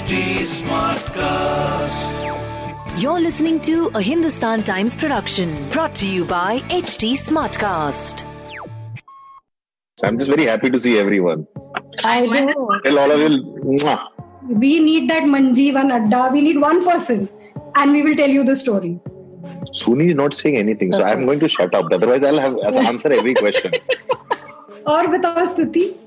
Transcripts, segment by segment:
HT Smartcast. You're listening to a Hindustan Times production brought to you by HT Smartcast. So I'm just very happy to see everyone. I do. Tell all of you. We need that Manjeevan Adda. We need one person, and we will tell you the story. Sooni is not saying anything, so I'm going to shut up. Otherwise, I'll have I'll answer every question. और बताओ स्तुति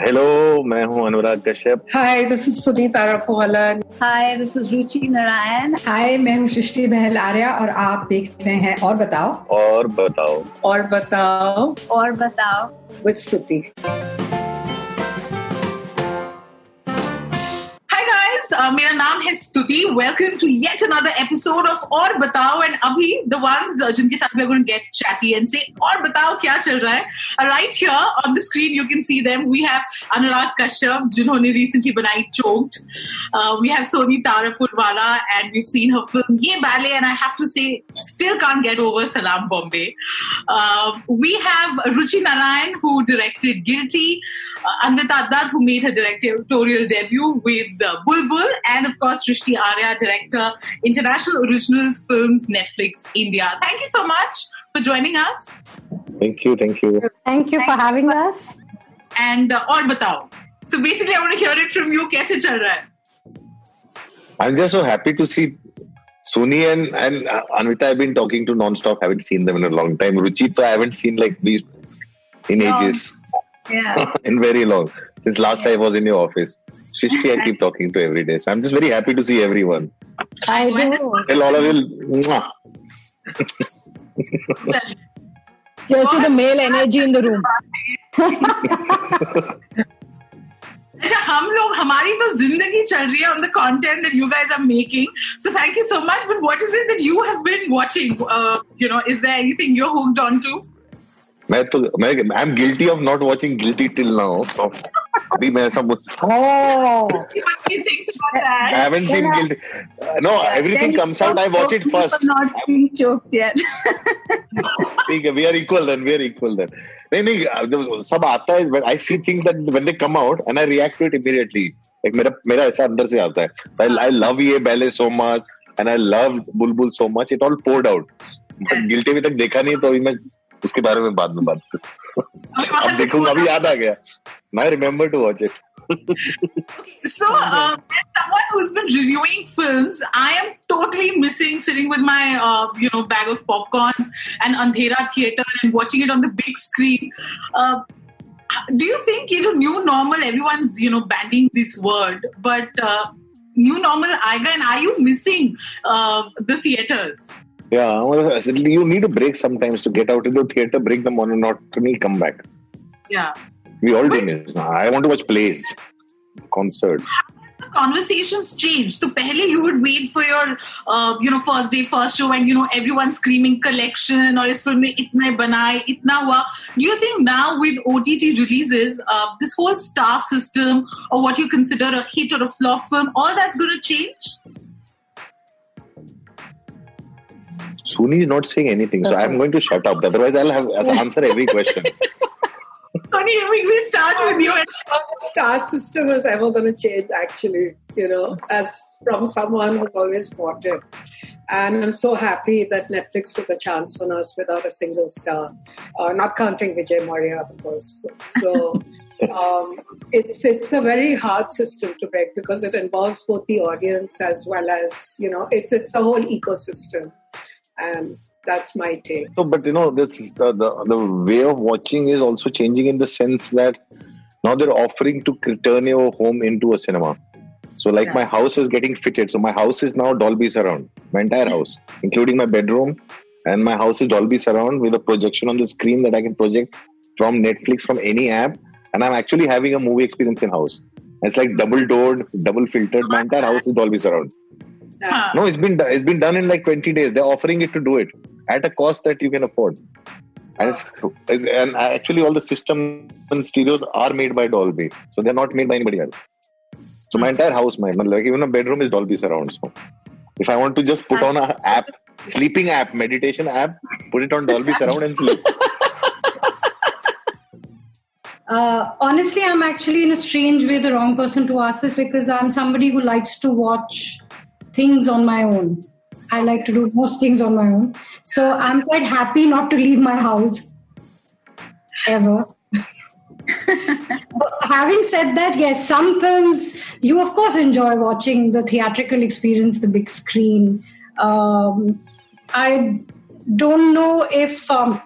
hello मैं हूँ Anurag Kashyap. Hi this is Sunita Rapovala. Hi this is Ruchi Narayan hi मैं हूँ सृष्टि बहल आर्या और आप देख रहे हैं और बताओ। और बताओ। और बताओ। और बताओ। With Stuti. मेरा नाम है Stuti. Welcome to yet another episode of Aur Batao. And अभी द वंस जिनके साथ we are going get chatty and say और बताओ क्या चल रहा है। Right here on the screen you can see them we have Anurag Kashyap जिन्होंने रिसेंटली बनाई Choked we have Sooni Taraporevala and we seen her film Yeh Ballet and I have to से still can't get over Salaam Bombay we have Ruchi Narain who directed Guilty Anvita Dutt, who made her directorial debut with uh, Bulbbul, and of course, Srishti Arya, director, International Originals Films, Netflix, India. Thank you so much for joining us. Thank you, thank you. Thank you thank for you having us. And uh, all batao. So basically, I want to hear it from you. Kaise chal raha I'm just so happy to see Sooni and, and uh, Anvita. I've been talking to non-stop. Haven't seen them in a long time. Ruchita, I haven't seen like these in um, ages. Yeah. in very long. Since last yeah. I was in your office. Srishti, I keep talking to every day. So I'm just very happy to see everyone. I do. Tell all of you. You also the male energy in the room. अच्छा हम लोग हमारी तो जिंदगी चल रही है on the content that you guys are making so thank you so much but what is it that you have been watching you know is there anything you are hooked on to मैं तो मैं I am guilty of not watching Guilty till now so अभी मैं ऐसा मुझ I haven't seen Guilty no everything comes out I watch it first not being Choked yet ठीक है we are equal then we are equal then नहीं नहीं सब आता है I see things that when they come out and I react to it immediately like मेरा मेरा ऐसा अंदर से आता है। I I love Yeh Ballet so much and I love Bulbbul so much it all poured out but Guilty भी तक देखा नहीं तो अभी मैं उसके बारे में बाद में बात करूँ अब देखूँगा अभी याद आ गया I remember to watch it So, uh, as someone who's been reviewing films, I am totally missing sitting with my, uh, you know, bag of popcorns and Andhera theater and watching it on the big screen. Uh, do you think, you know, new normal, everyone's, you know, banning this word, but uh, new normal, again, are you missing uh, the theaters? Yeah, you need a break sometimes to get out into the theater, break the monotony, come back. Yeah. We all do this. now. I want to watch plays, concert. the conversations change. So pehle you would wait for your, uh, you know, first day, first show, and you know everyone screaming collection or is film mein itna banaye, itna hua. Do you think now with OTT releases, uh, this whole star system or what you consider a hit or a flop film, all that's going to change? Sooni is not saying anything, so I'm going to shut up. Otherwise, I'll have I'll answer every question. Sonny, we will start with you. And the star system is ever going to change actually you know as from someone who's always bought it and i'm so happy that netflix took a chance on us without a single star uh, not counting Vijay Maurya of course so um, it's it's a very hard system to break because it involves both the audience as well as you know it's it's a whole ecosystem and that's my take So, but you know, this the, the the way of watching is also changing in the sense that now they're offering to turn your home into a cinema. So, like Yeah. my house is getting fitted. So, my house is now Dolby Surround, my entire house, including my bedroom, and my house is Dolby Surround with a projection on the screen that I can project from Netflix from any app, and I'm actually having a movie experience in house. It's like double doored, double filtered. My entire house is Dolby Surround. No, it's been it's been done in like 20 days. They're offering it to do it at a cost that you can afford. And, it's, it's- and actually, all the systems and stereos are made by Dolby, so they're not made by anybody else. So my entire house, my like even a bedroom is Dolby surround. So if I want to just put on a app, sleeping app, meditation app, put it on Dolby surround and sleep. Uh, honestly, I'm actually in a strange way the wrong person to ask this because I'm somebody who likes to watch things on my own. I like to do most things on my own. So I'm quite happy not to leave my house ever. Having said that, yes, some films you of course enjoy watching the theatrical experience, the big screen. Um, I don't know if um,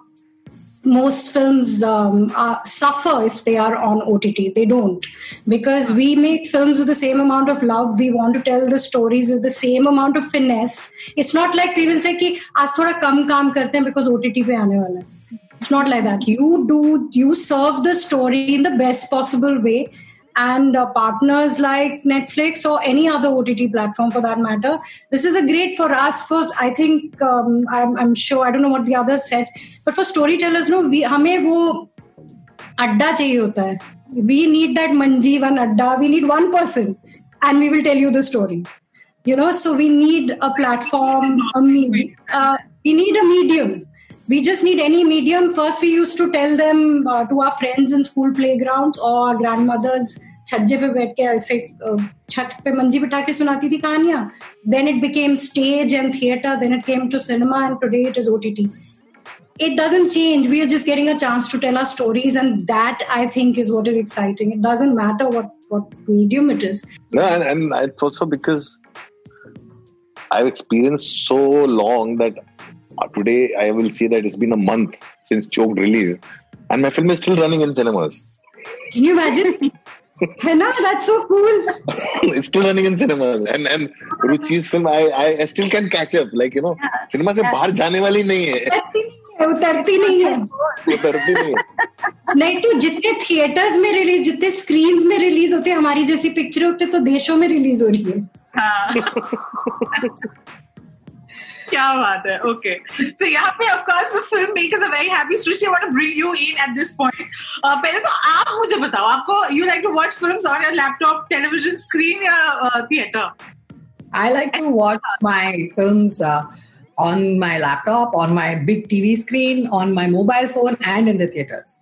most films um, are, suffer if they are on OTT. They don't. Because we make films with the same amount of love. We want to tell the stories with the same amount of finesse. It's not like we will say, that we thoda kam kaam karte hain because OTT pe aane wala. It's not like that. You do, you serve the story in the best possible way And uh, partners like Netflix or any other OTT platform for that matter, this is a great for us. For I think um, I'm, I'm sure I don't know what the others said, but for storytellers, no, we हमें वो अड्डा चाहिए होता है. We need that Manjeevan अड्डा. We need one person, and we will tell you the story. You know, so we need a platform. A me- uh, we need a medium we just need any medium. First, we used to tell them uh, to our friends in school playgrounds or our grandmothers छज्जे पे बैठ के ऐसे uh, छत पे मंजी बिठा के सुनाती थी कहानियां then it became stage and theater then it came to cinema and today it is ott it doesn't change we are just getting a chance to tell our stories and that i think is what is exciting it doesn't matter what what medium it is No, and, and it's also because I've experienced so long that uh, today I will say that it's been a month since Choked released, and my film is still running in cinemas. can you imagine Henna, that's so cool it's still running in cinemas, and and Ruchi's film I, I I still can catch up. Like you know, cinema से बाहर जाने वाली नहीं है, उतरती नहीं है उतरती नहीं है. नहीं तो जितने थिएटर्स में रिलीज़ जितने स्क्रीन में रिलीज़ होते हमारी जैसी पिक्चर होते तो देशों में रिलीज़ हो रही है हाँ क्या बात है? ओके सो यहाँ पे of the film makers are very happy Srishti I want to bring you in at this point पहले तो आप मुझे बताओ आपको you like to watch films on your laptop television screen या theatre I like to watch my films uh, on my laptop, on my big TV screen, on my mobile phone, and in the theaters.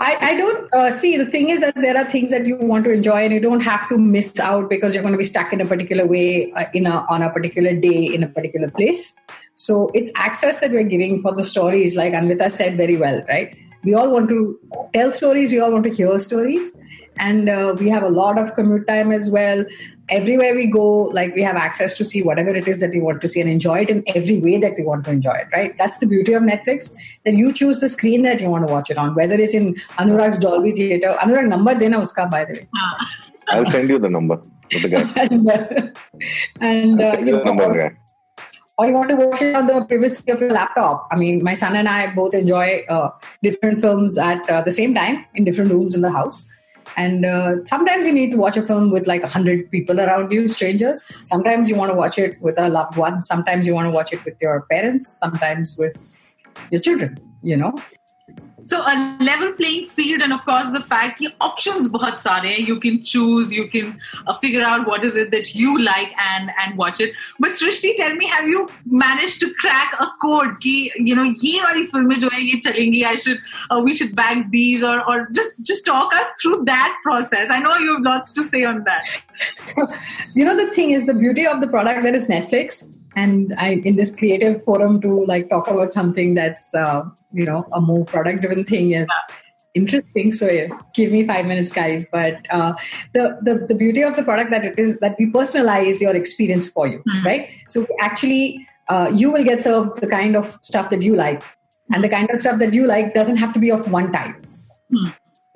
I, I don't uh, see the thing is that there are things that you want to enjoy and you don't have to miss out because you're going to be stuck in a particular way uh, in a on a particular day in a particular place. So it's access that we're giving for the stories, like Anvita said very well, right? We all want to tell stories, we all want to hear stories, and uh, we have a lot of commute time as well. Everywhere we go like we have access to see whatever it is that we want to see and enjoy it in every way that we want to enjoy it right? That's the beauty of netflix then you choose the screen that you want to watch it on whether it's in anurag's dolby theater. Anurag number dena uska by the way. I'll send you the number of the guy. and, uh, and I'll send you the number guy. Or you want to watch it on the privacy of your laptop. I mean, my son and I both enjoy uh, different films at uh, the same time in different rooms in the house. And uh, sometimes you need to watch a film with like a hundred people around you, strangers. Sometimes you want to watch it with a loved one. Sometimes you want to watch it with your parents. Sometimes with your children. You know. So a level playing field, and of course the fact that options बहुत सारे हैं. You can choose, you can uh, figure out what is it that you like and and watch it. But Srishti, tell me, have you managed to crack a code कि you know ये वाली फिल्में जो है ये चलेंगी? I should uh, we should bank these or or just just talk us through that process. I know you have lots to say on that. you know the thing is the beauty of the product that is netflix and I, in this creative forum to like talk about something that's uh, you know a more product driven thing is interesting. So yeah, give me five minutes guys. But uh, the, the the beauty of the product that it is that we personalize your experience for you right? So actually uh, you will get served the kind of stuff that you like. And the kind of stuff that you like doesn't have to be of one type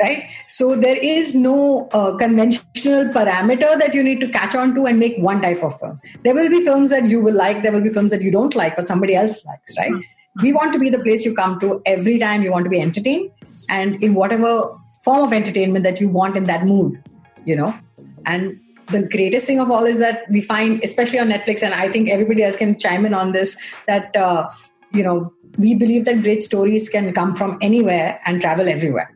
right? So there is no uh, conventional parameter that you need to catch on to and make one type of film. There will be films that you will like there will be films that you don't like but somebody else likes right? We want to be the place you come to every time you want to be entertained and in whatever form of entertainment that you want in that mood you know? And the greatest thing of all is that we find especially on netflix and i think everybody else can chime in on this that uh, you know we believe that great stories can come from anywhere and travel everywhere